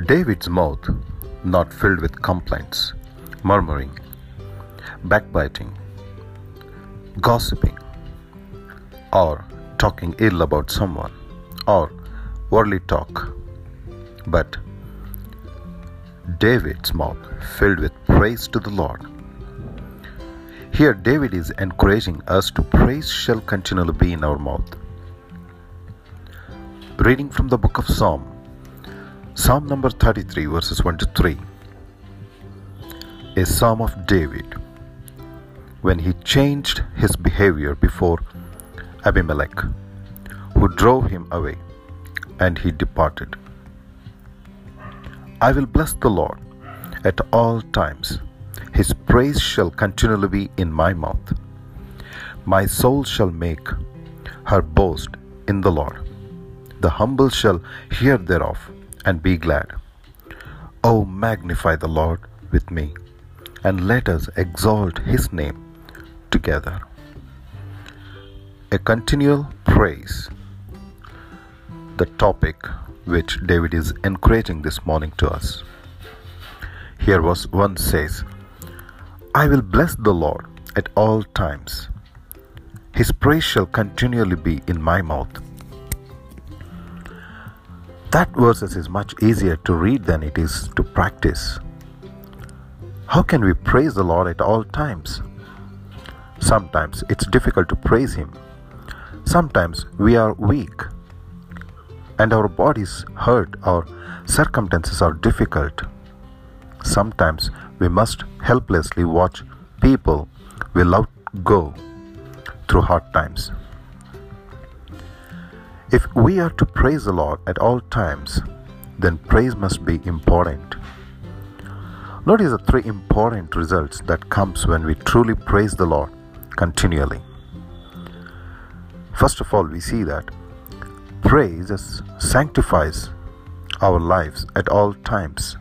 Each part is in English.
David's mouth not filled with complaints, murmuring, backbiting, gossiping, or talking ill about someone, or worldly talk, but David's mouth filled with praise to the Lord. Here, David is encouraging us to praise shall continually be in our mouth. Reading from the book of Psalm, Psalm number 33, verses 1 to 3. A psalm of David when he changed his behavior before Abimelech, who drove him away, and he departed. I will bless the Lord at all times. His praise shall continually be in my mouth. My soul shall make her boast in the Lord. The humble shall hear thereof and be glad. O magnify the Lord with me, and let us exalt his name together. A continual praise, the topic which David is encouraging this morning to us. Here was 1 says, I will bless the Lord at all times. His praise shall continually be in my mouth. That verses is much easier to read than it is to practice. How can we praise the Lord at all times? Sometimes it's difficult to praise Him. Sometimes we are weak and our bodies hurt or circumstances are difficult. Sometimes we must helplessly watch people we love go through hard times. If we are to praise the Lord at all times, then praise must be important. Notice the three important results that comes when we truly praise the Lord continually. First of all, we see that praise sanctifies our lives at all times.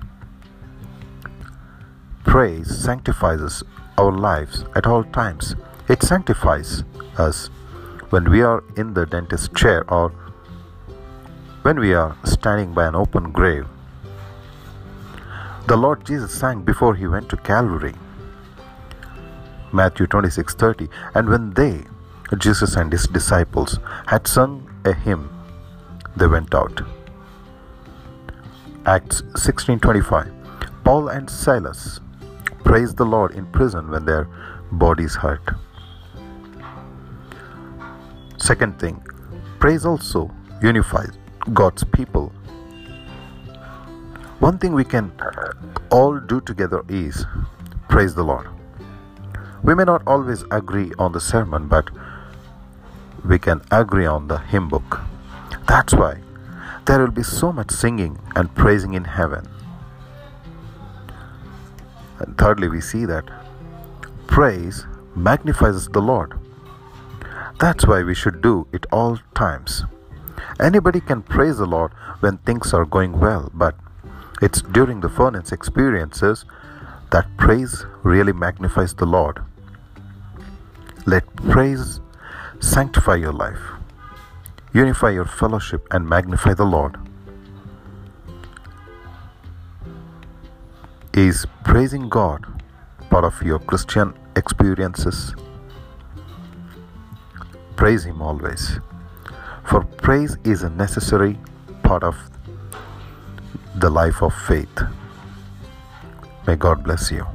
Praise sanctifies our lives at all times. It sanctifies us when we are in the dentist chair or when we are standing by an open grave. The Lord Jesus sang before he went to Calvary. Matthew 26:30 and when they Jesus and his disciples had sung a hymn they went out Acts 16:25 Paul and Silas praised the Lord in prison when their bodies hurt Second thing, praise also unifies God's people. One thing we can all do together is praise the Lord. We may not always agree on the sermon, but we can agree on the hymn book. That's why there will be so much singing and praising in heaven. And thirdly, we see that praise magnifies the Lord. That's why we should do it all times. Anybody can praise the Lord when things are going well, but it's during the furnace experiences that praise really magnifies the Lord. Let praise sanctify your life, unify your fellowship, and magnify the Lord. Is praising God part of your Christian experiences? Praise Him always. For praise is a necessary part of the life of faith. May God bless you.